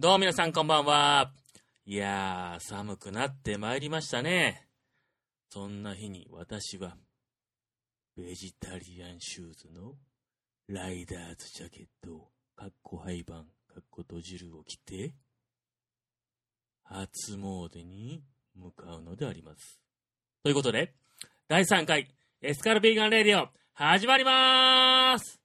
どうも皆さんこんばんは。いやー、寒くなってまいりましたね。そんな日に私は、ベジタリアンシューズのライダーズジャケットを、かっこ廃盤、かっこ閉じるを着て、初詣に向かうのであります。ということで、第3回エスカルビーガンレディオ、始まりまーす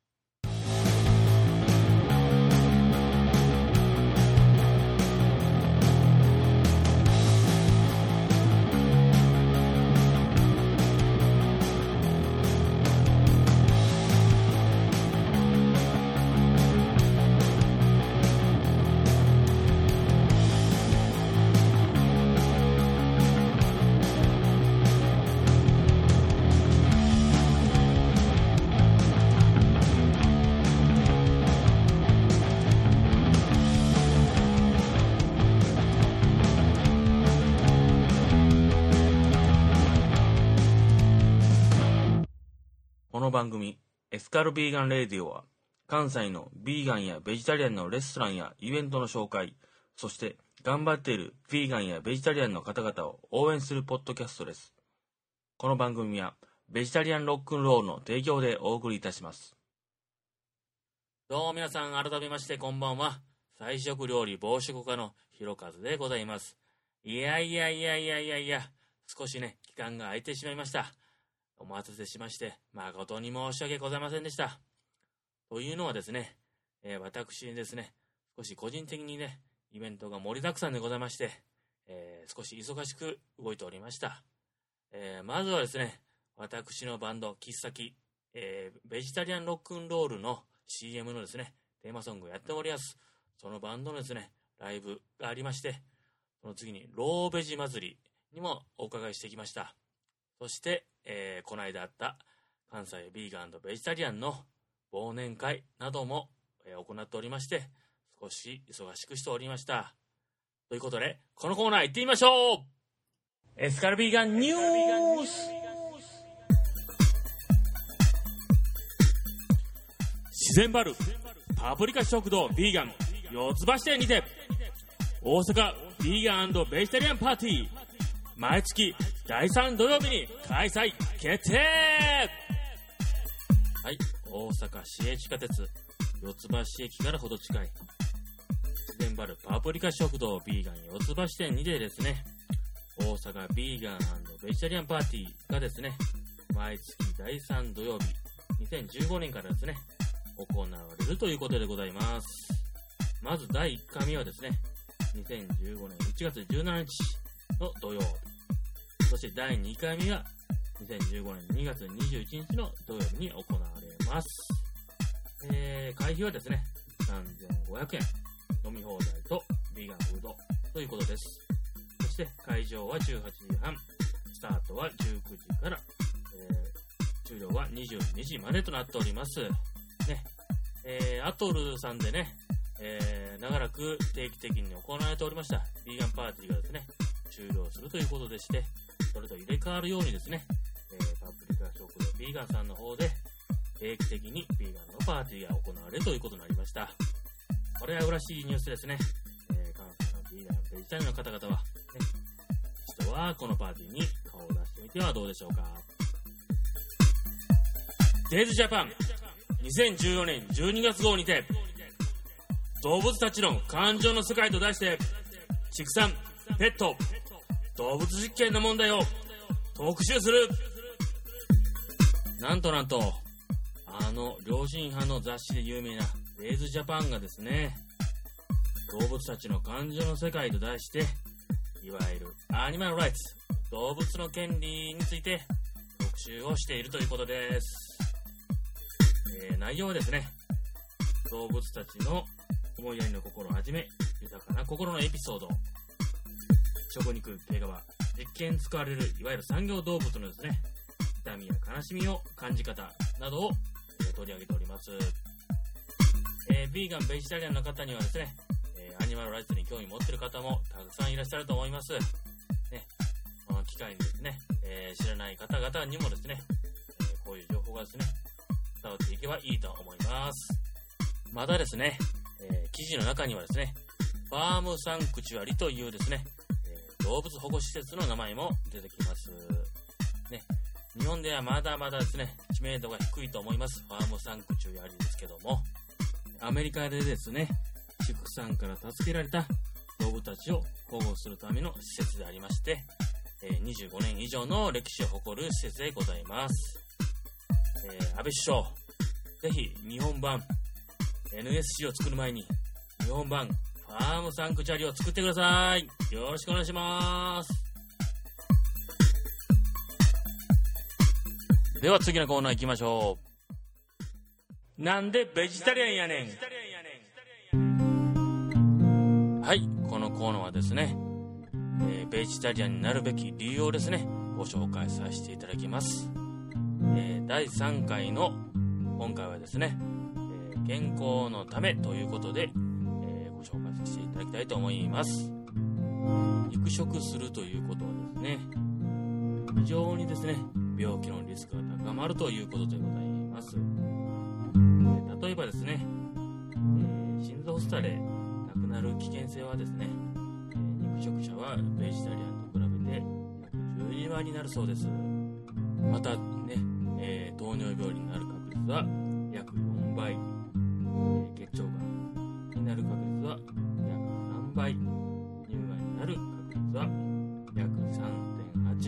番組、エスカルビーガンレディオは、関西のビーガンやベジタリアンのレストランやイベントの紹介、そして頑張っているビーガンやベジタリアンの方々を応援するポッドキャストです。この番組は、ベジタリアンロックンロールの提供でお送りいたします。どうも皆さん、改めましてこんばんは。菜食料理暴食家のひろかずでございます。いやいやいやいやいやいや、少しね、期間が空いてしまいました。お待たせしまして、誠に申し訳ございませんでした。というのはですね、えー私ですね、少し個人的にね、イベントが盛りだくさんでございまして、えー少し忙しく動いておりました。えーまずはですね、私のバンド、喫茶き、えーベジタリアンロックンロールの CM のですね、テーマソングをやっております。そのバンドのですね、ライブがありまして、その次に、ローベジ祭りにもお伺いしてきました。そして、えーこの間あった関西ビーガンベジタリアンの忘年会なども、えー行っておりまして、少し忙しくしておりました。ということで、このコーナー行ってみましょう。エスカルビーガンニュース。自然バルパプリカ食堂ビーガン四つ橋店にて大阪ビーガンベジタリアンパーティー毎月第3土曜日に開催決定。はい、大阪市営地下鉄四つ橋駅からほど近い。自然バルパプリカ食堂ビーガン四つ橋店にてですね。大阪ビーガンベジタリアンパーティーがですね毎月第3土曜日2015年からですね行われるということでございます。まず第1回目はですね2015年1月17日の土曜日。そして第2回目が2015年2月21日の土曜日に行われます。えー、会費はですね、3500円、飲み放題とビーガンフードということです。そして会場は18時半、スタートは19時から、えー、終了は22時までとなっております。ね、えー、アトルさんでね、えー、長らく定期的に行われておりましたビーガンパーティーがですね、終了するということでして、それと入れ替わるようにですね、えー、パプリカ食堂ビーガンさんの方で定期的にビーガンのパーティーが行われるということになりました。これは嬉しいニュースですね。えー、関西のビーガンベジタリアの方々は、ね、一度はこのパーティーに顔を出してみてはどうでしょうか。デイズジャパン2014年12月号にて動物たちの感情の世界と題して畜産、ペット、動物実験の問題を特集する。なんとなんとあの良心派の雑誌で有名なレイズジャパンがですね動物たちの感情の世界と題していわゆるアニマルライツ動物の権利について特集をしているということです、えー内容はですね動物たちの思いやりの心をはじめ豊かな心のエピソード食肉、毛皮、実験に使われるいわゆる産業動物のですね、痛みや悲しみを感じ方などを、え取り上げております。えービーガン、ベジタリアンの方にはですね、えーアニマルライツに興味持ってる方もたくさんいらっしゃると思います。ね、この機会にですね、えー知らない方々にもですね、えこういう情報がですね、伝わっていけばいいと思います。またですね、え記事の中にはですね、ファームサンクチュアリというですね、動物保護施設の名前も出てきます。ね、日本ではまだまだですね、知名度が低いと思います。ファームサンクチュアリですけども、アメリカでですね、畜産から助けられた動物たちを保護するための施設でありまして、え25年以上の歴史を誇る施設でございます。えー、安倍首相、ぜひ日本版 NSC を作る前に日本版ファームサンクチャリを作ってください。よろしくお願いします。では次のコーナー行きましょう。なんでベジタリアンやねん。はい、このコーナーはですね、えー、ベジタリアンになるべき理由をですね、ご紹介させていただきます。えー、第3回の今回はですね、えー、健康のためということで、ただきたいと思います。肉食するということはですね、非常にですね、病気のリスクが高まるということでございます。例えばですね、え心臓スタレ亡くなる危険性はですねえ、肉食者はベジタリアンと比べて約12倍になるそうです。またね、えー、糖尿病になる確率は約4倍、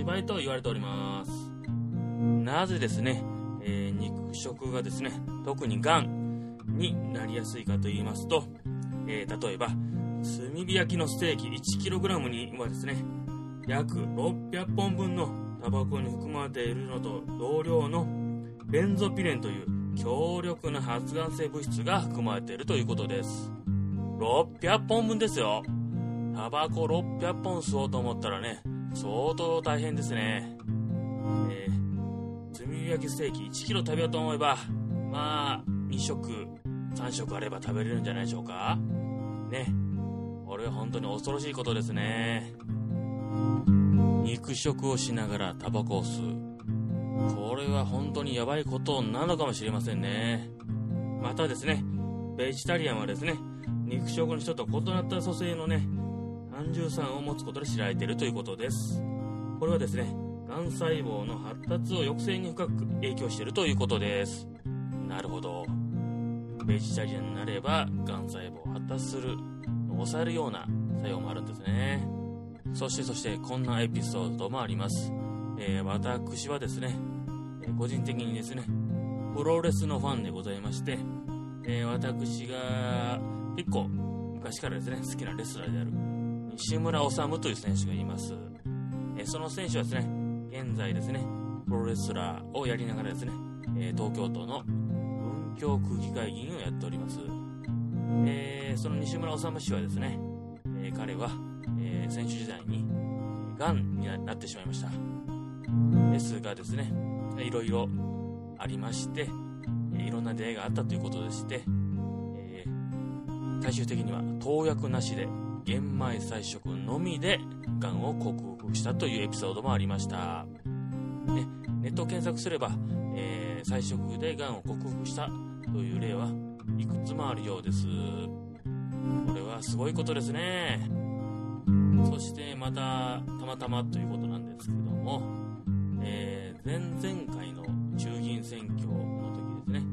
倍と言われております。なぜですね、えー、肉食がですね、特にがんになりやすいかと言いますと、えー、例えば、炭火焼きのステーキ 1kg にはですね、約600本分のタバコに含まれているのと同量のベンゾピレンという強力な発がん性物質が含まれているということです。600本分ですよ。タバコ600本吸おうと思ったらね、相当大変ですね。えー炭火焼きステーキ1 k g 食べようと思えば、まあ、2食、3食あれば食べれるんじゃないでしょうかね。これは本当に恐ろしいことですね。肉食をしながらタバコを吸う。これは本当にやばいことなのかもしれませんね。またですね、ベジタリアンはですね、肉食の人と異なった組成のね、胆汁酸を持つことで知られているということです。これはですね、がん細胞の発達を抑制に深く影響しているということです。なるほど。ベジタリアンになれば、がん細胞を発達する、抑えるような作用もあるんですね。そしてそしてこんなエピソードもあります。えー、私はですね、個人的にですね、プロレスのファンでございまして、えー、私が結構昔からですね、好きなレスラーである西村治という選手がいます。え、その選手はですね、現在ですね、プロレスラーをやりながらですね、え東京都の文京区議会議員をやっております。え、その西村治氏はですね、え、彼は、え、選手時代に、がんになってしまいました。ですがですね、いろいろありまして、いろんな出会いがあったということでして、え、最終的には投薬なしで玄米菜食のみでがんを克服したというエピソードもありました。ね、ネット検索すれば、えー、菜食でがんを克服したという例はいくつもあるようです。これはすごいことですね。そしてまた、たまたまということなんですけども、えー、前々回の衆議院選挙の時ですね、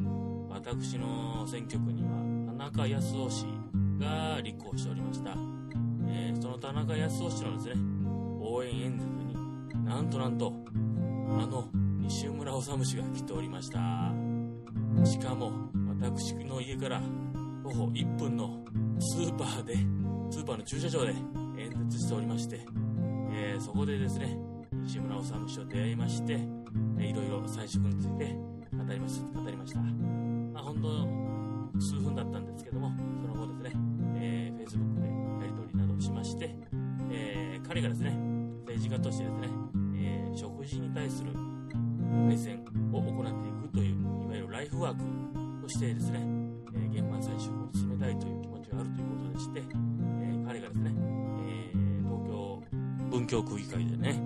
私の選挙区には田中康夫氏が立候補しておりました。えー、その田中康夫氏のですね、応援演説になんとなんと、あの西村治氏が来ておりました。しかも、私の家から徒歩1分のスーパーで、スーパーの駐車場で演説しておりまして、えー、そこでですね、西村治氏と出会いまして、いろいろ菜食について語りました語りました。まあ、本当、数分だったんですけども、その後ですね、えー、彼がですね、政治家としてですね、えー、食事に対する改善を行っていくという、いわゆるライフワークとしてですね、えー、現場採集を進めたいという気持ちがあるということでして、えー、彼がですね、え、東京文京区議会でね、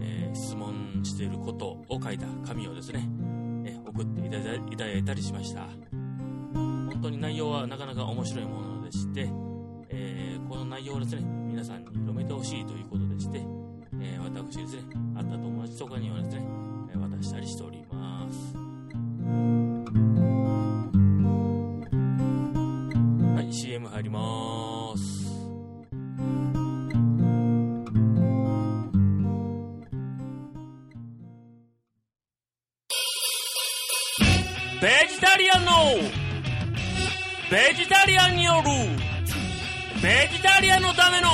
え、質問していることを書いた紙をですね、え、送っていただいたりしました。本当に内容はなかなか面白いものでして、え、この内容をですね、皆さんに広めてほしいということでして、えー、私ですね、会った友達とかにはですね、え渡したりしております。はい、CM 入ります。ベジタリアンのベジタリアンによるベジリアンのための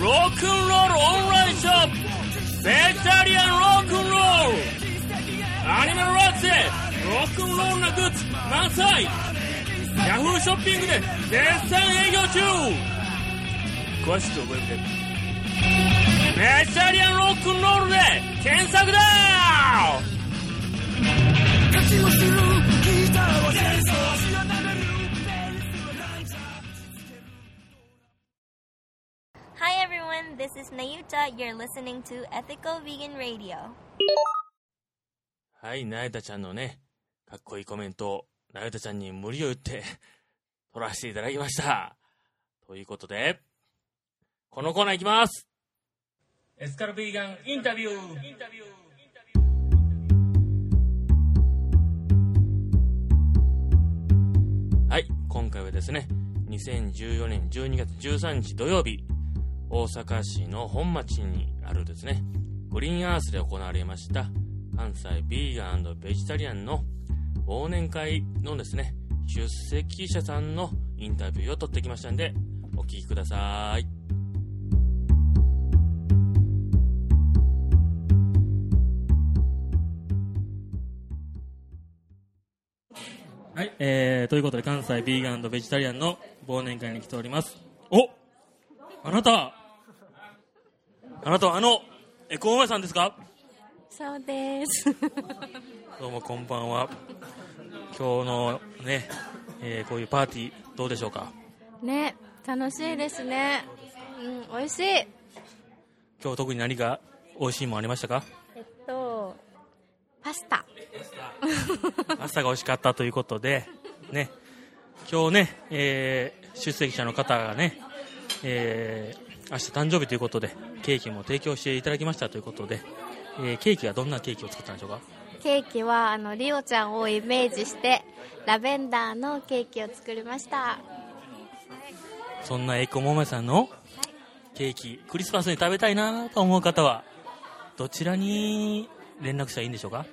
ロックンロールオンラインショップベジタリアンロックンロールアニメルラックでロックンロールなグッズ満載。ヤフーショッピングで絶賛営業中。詳しくはウェブでベジタリアンロックンロールで検索だ This is Nayuta. You're listening to Ethical Vegan Radio. はい、なゆたちゃんのね、かっこいいコメントを、なゆたちゃんに無理を言って、撮らせていただきました。ということで、このコーナーいきますエスカルビーガンインタビューインタビューはい、今回はですね、2014年12月13日土曜日、大阪市の本町にあるですね、グリーンアースで行われました。関西ビーガンベジタリアンの忘年会のですね、出席者さんのインタビューを取ってきましたんで、お聞きください。はい、えー、ということで関西ビーガンベジタリアンの忘年会に来ております。お！あなたあなたはあのエコーマさんですか？そうです。どうもこんばんは。今日のね、えー、こういうパーティーどうでしょうか？ね楽しいですね。うん美味しい。今日特に何か美味しいもんありましたか？えっとパスタ。パスタが美味しかったということでね。今日ね、えー、出席者の方がね、えー、明日誕生日ということでケーキも提供していただきましたということで、えー、ケーキはどんなケーキを作ったんでしょうか？ケーキはあのリオちゃんをイメージしてラベンダーのケーキを作りました。そんなエコモメさんのケーキクリスマスに食べたいなと思う方はどちらに連絡したらいいんでしょうか？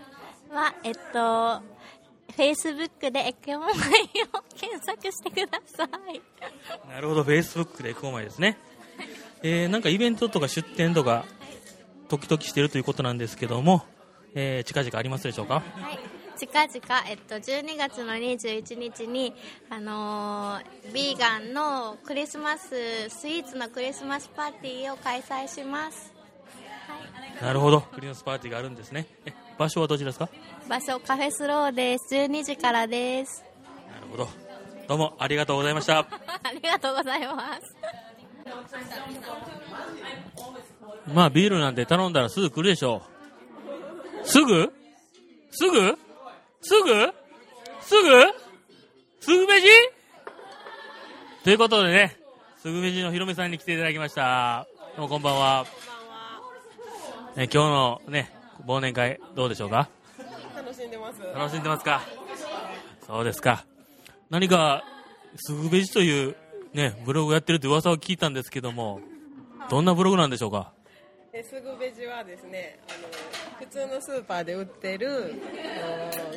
はえっとフェイスブックでエコモマイを検索してください。なるほどフェイスブックでエコモマイですねえー、なんかイベントとか出店とか時々しているということなんですけども、えー、近々ありますでしょうか？はい。近々、えっと、12月の21日に、あのー、ビーガンのクリスマススイーツのクリスマスパーティーを開催します、はい、なるほど。クリスマスパーティーがあるんですね。場所はどちらですか？場所カフェスローです。12時からです。なるほど。どうもありがとうございました。ありがとうございますまあビールなんて頼んだらすぐ来るでしょう。すぐ？すぐ？すぐ？すぐ？すぐ飯？ということでね、すぐ飯のひろめさんに来ていただきました。どうもこんばんは。え今日のね、忘年会どうでしょうか？楽しんでます。楽しんでますか？そうですか。何か、すぐべじというね、ブログやってるって噂を聞いたんですけども、どんなブログなんでしょうか？えすぐベジはですねあの普通のスーパーで売ってる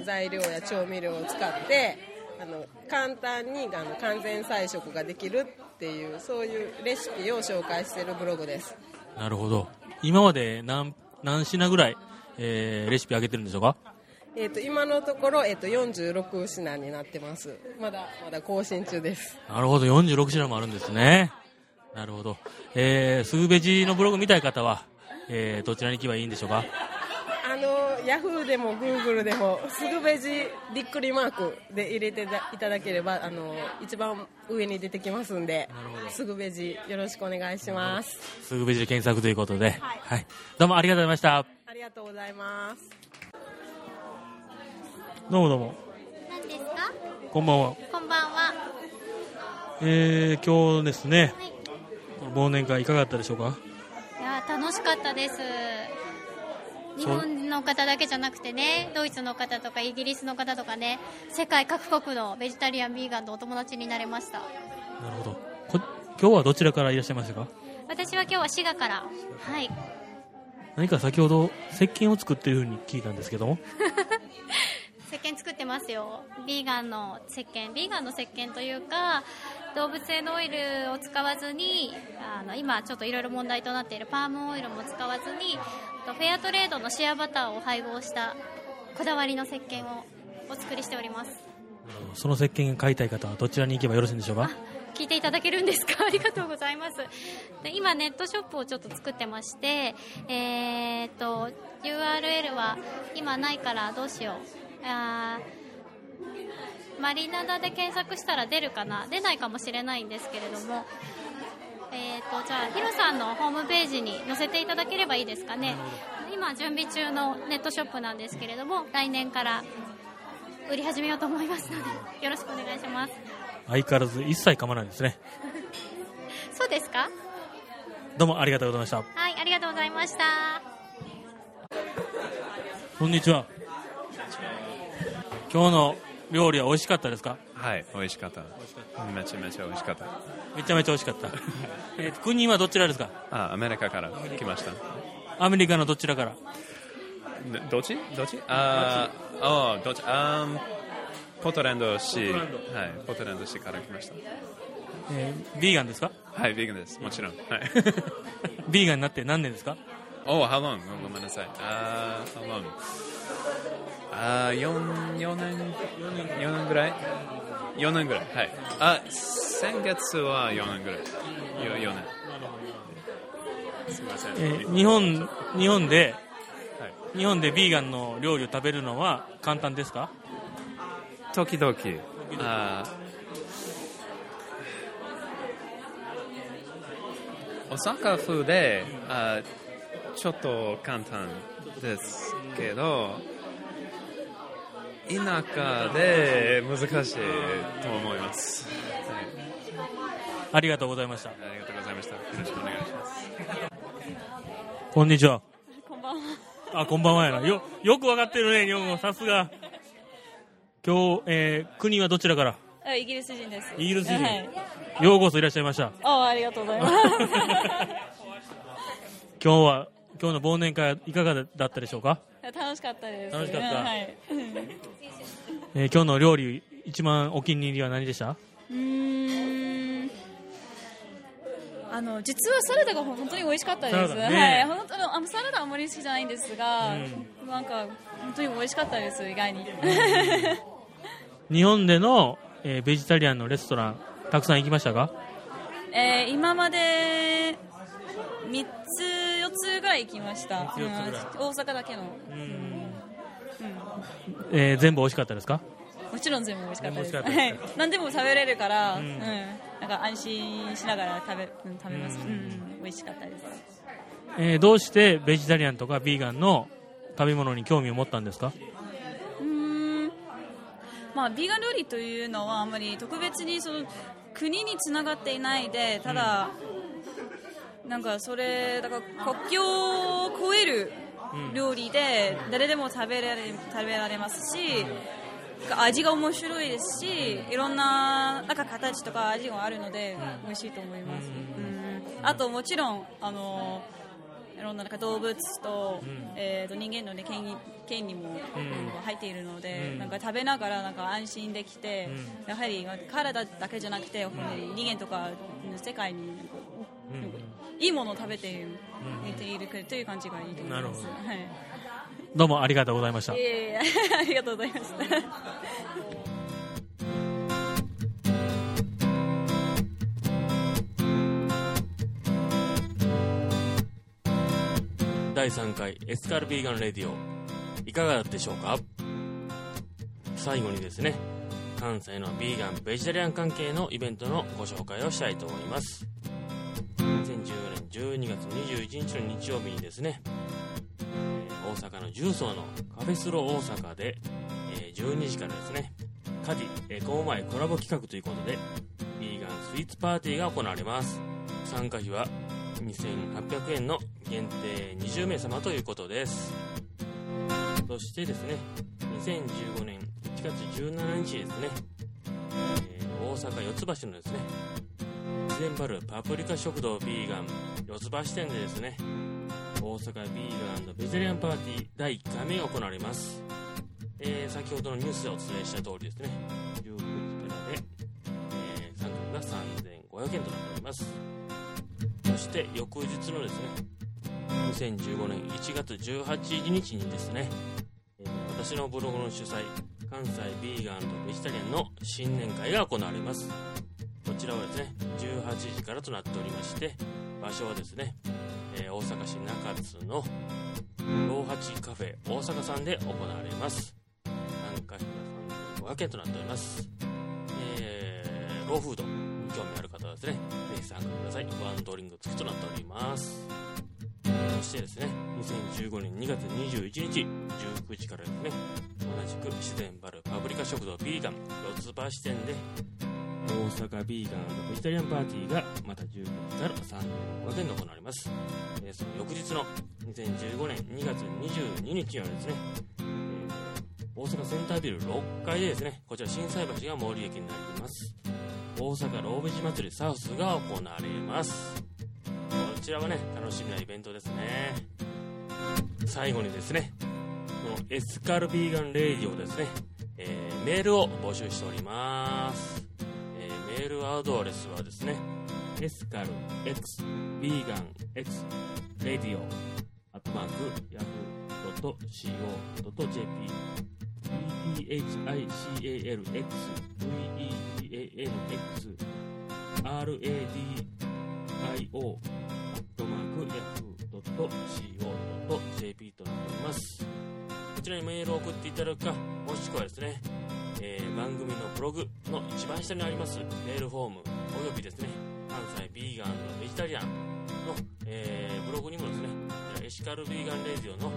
材料や調味料を使ってあの簡単にあの完全菜食ができるっていうそういうレシピを紹介しているブログです。なるほど。今まで何何品ぐらい、えー、レシピ上げてるんでしょうか？えーと、今のところ、えーと、46品になってます。まだまだ更新中です。なるほど。46品もあるんですね。なるほど、えー、すぐべじのブログ見たい方は、えー、どちらに行けばいいんでしょうか？あのヤフーでもグーグルでもすぐべじびっくりマークで入れていただければあの一番上に出てきますんですぐべじよろしくお願いしますすぐべじで検索ということで、はい、はい、ど。うもありがとうございましたありがとうございますどうもどうも。何ですか？こんばんは。こんばんは。えー、今日ですね、はい、この忘年会いかがだったでしょうか？いや楽しかったです。日本の方だけじゃなくてねドイツの方とかイギリスの方とかね世界各国のベジタリアンビーガンとお友達になれました。なるほど。こ今日はどちらからいらっしゃいましたか？私は今日は滋賀から。はい。何か先ほど石鹸を作っているふうに聞いたんですけども 石鹸作ってますよ。ビーガンの石鹸。ビーガンの石鹸というか動物性のオイルを使わずにあの今ちょっといろいろ問題となっているパームオイルも使わずにフェアトレードのシェアバターを配合したこだわりの石鹸をお作りしております。その石鹸が買いたい方はどちらに行けばよろしいんでしょうか？聞いていただけるんですか？ありがとうございます。で今ネットショップをちょっと作ってましてえー、っと URL は今ないからどうしようあーマリナダで検索したら出るかな？出ないかもしれないんですけれども。えー、とじゃあヒロさんのホームページに載せていただければいいですかね。今準備中のネットショップなんですけれども来年から売り始めようと思いますのでよろしくお願いします。相変わらず一切噛まないですね。そうですか？どうもありがとうございました。はいありがとうございました。こんにちは今日の料理は美味しかったですか？はい、美味しかった。めちゃめちゃ美味しかった。めちゃめちゃ美味しかったえー国はどちらですか？あ、アメリカから来ました。アメリカのどちらから？などっち？どっち？あーあー、どっち？あーポートランド市。はい、ポートランド市から来ました。えービーガンですか？はい、ビーガンです。もちろん。はい。ビーガンになって何年ですか？Oh, how long? ごめんなさい。あー how long? あー、4、4年、4年ぐらい ?4 年ぐらい。はい。あ、先月は4年ぐらい。よ4年。すみません。えー日本日本ではい日本でビーガンの料理を食べるのは簡単ですか？時々あー大阪府であーちょっと簡単ですけど田舎で難しいと思います、はい、ありがとうございました。ありがとうございました。よろしくお願いします。こんにちは。こんばんは。あこんばんはやな。よよくわかってるね日本語。さすが。今日、えー国はどちらから？あイギリス人です。イギリス人。はい。ようこそいらっしゃいました。あありがとうございます。今日は今日の忘年会いかがだったでしょうか、楽しかったです。楽しかったはい。えー今日の料理一番お気に入りは何でした？うーん。あの実はサラダが本当に美味しかったです。ねはい。本当のあのサラダはあまり好きじゃないんですが、なんか本当に美味しかったです意外に。日本での、えーベジタリアンのレストランたくさん行きましたか？えー今まで三つ四つぐらい行きました。うん大阪だけの。えー全部美味しかったですか？もちろん全部美味しかったです。たですはい。何でも食べれるから、ううんん、なんか安心しながら食べ、うん、食べます。うん、美味しかったです。えーどうしてベジタリアンとかビーガンの食べ物に興味を持ったんですか？うーん。まあ、ビーガン料理というのはあまり特別にその国につながっていないで、ただ、なんかそれ、だから国境を越える料理で誰でも食べられ食べられますし、味が面白いですし、いろんななんか形とか味があるので、美味しいと思います。うん。あともちろん、あのいろんななんか動物と,、えー、と人間の、ね、権利権利も、うん。入っているので、なんか食べながらなんか安心できて、やはり体だけじゃなくて、人間とかうん世界になん。か、いいものを食べている,、ているという感じがいいと思います。なるほど。はい。どうもありがとうございました。いえいえ ありがとうございました。第3回エスカルビーガンレディオ。いかがだったでしょうか？最後にですね関西のビーガンベジタリアン関係のイベントのご紹介をしたいと思います。2014年12月21日の日曜日にですねえ大阪の重曹のカフェスロー大阪で、え12時からですねカディエコーマイコラボ企画ということでビーガンスイーツパーティーが行われます。参加費は2800円の限定20名様ということです。そしてですね2015年1月17日ですね、えー大阪四ツ橋のですね自然バルパプリカ食堂ビーガン四ツ橋店でですね大阪ビーガンベジタリアンパーティー第1回目が行われます、えー先ほどのニュースでお伝えした通りですね19時からで、えー参加が3500円となっております。そして翌日のですね2015年1月18日にですね、えー私のブログの主催関西ビーガンベジタリアンの新年会が行われます。ちらはですね18時からとなっておりまして場所はですね、えー大阪市中津の老八カフェ大阪さんで行われます。参加費が3500円となっております。えーローフードに興味ある方はですねぜひ参加ください。ワンドリンク付きとなっております。そしてですね2015年2月21日19時からですね同じく自然バルパブリカ食堂ビーガン四つ橋店で大阪ビーガンベジタリアンパーティーがまた19時から3500円で行われます、えーその翌日の2015年2月22日にはですね、えー大阪センタービル6階でですねこちら心斎橋が最寄り駅になります。大阪ローベジ祭りサウスが行われます。こちらはね楽しみなイベントですね。最後にですねこのエシカルビーガンレイディオですね、えーメールを募集しております、アドレスはですねエスカル X ビーガン X レディオアットマークヤフー .co.jp EPHICALX VEGANX RADIO アットマークヤフー .co.jp となっております。こちらにメールを送っていただくかもしくはですね、えー番組のブログの一番下にありますメールフォームおよびですね関西ビーガンのベジタリアンの、えーブログにもですねエシカルビーガンレディオの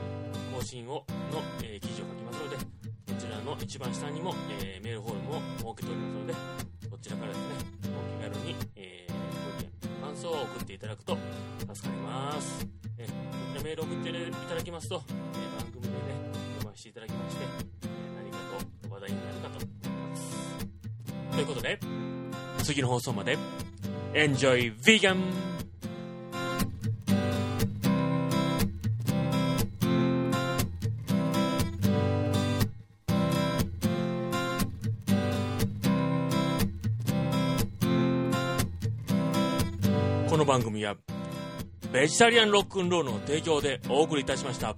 更新をの、えー記事を書きますのでこちらの一番下にも、えーメールフォームを設けておりますのでこちらからですねお気軽に、えーご意見感想を送っていただくと助かります、えこちらメールを送っていただきますと、え番組でね読ませていただきまして、と話題になるかと思いますということで次の放送まで Enjoy Vegan! この番組はベジタリアンロックンロールの提供でお送りいたしました。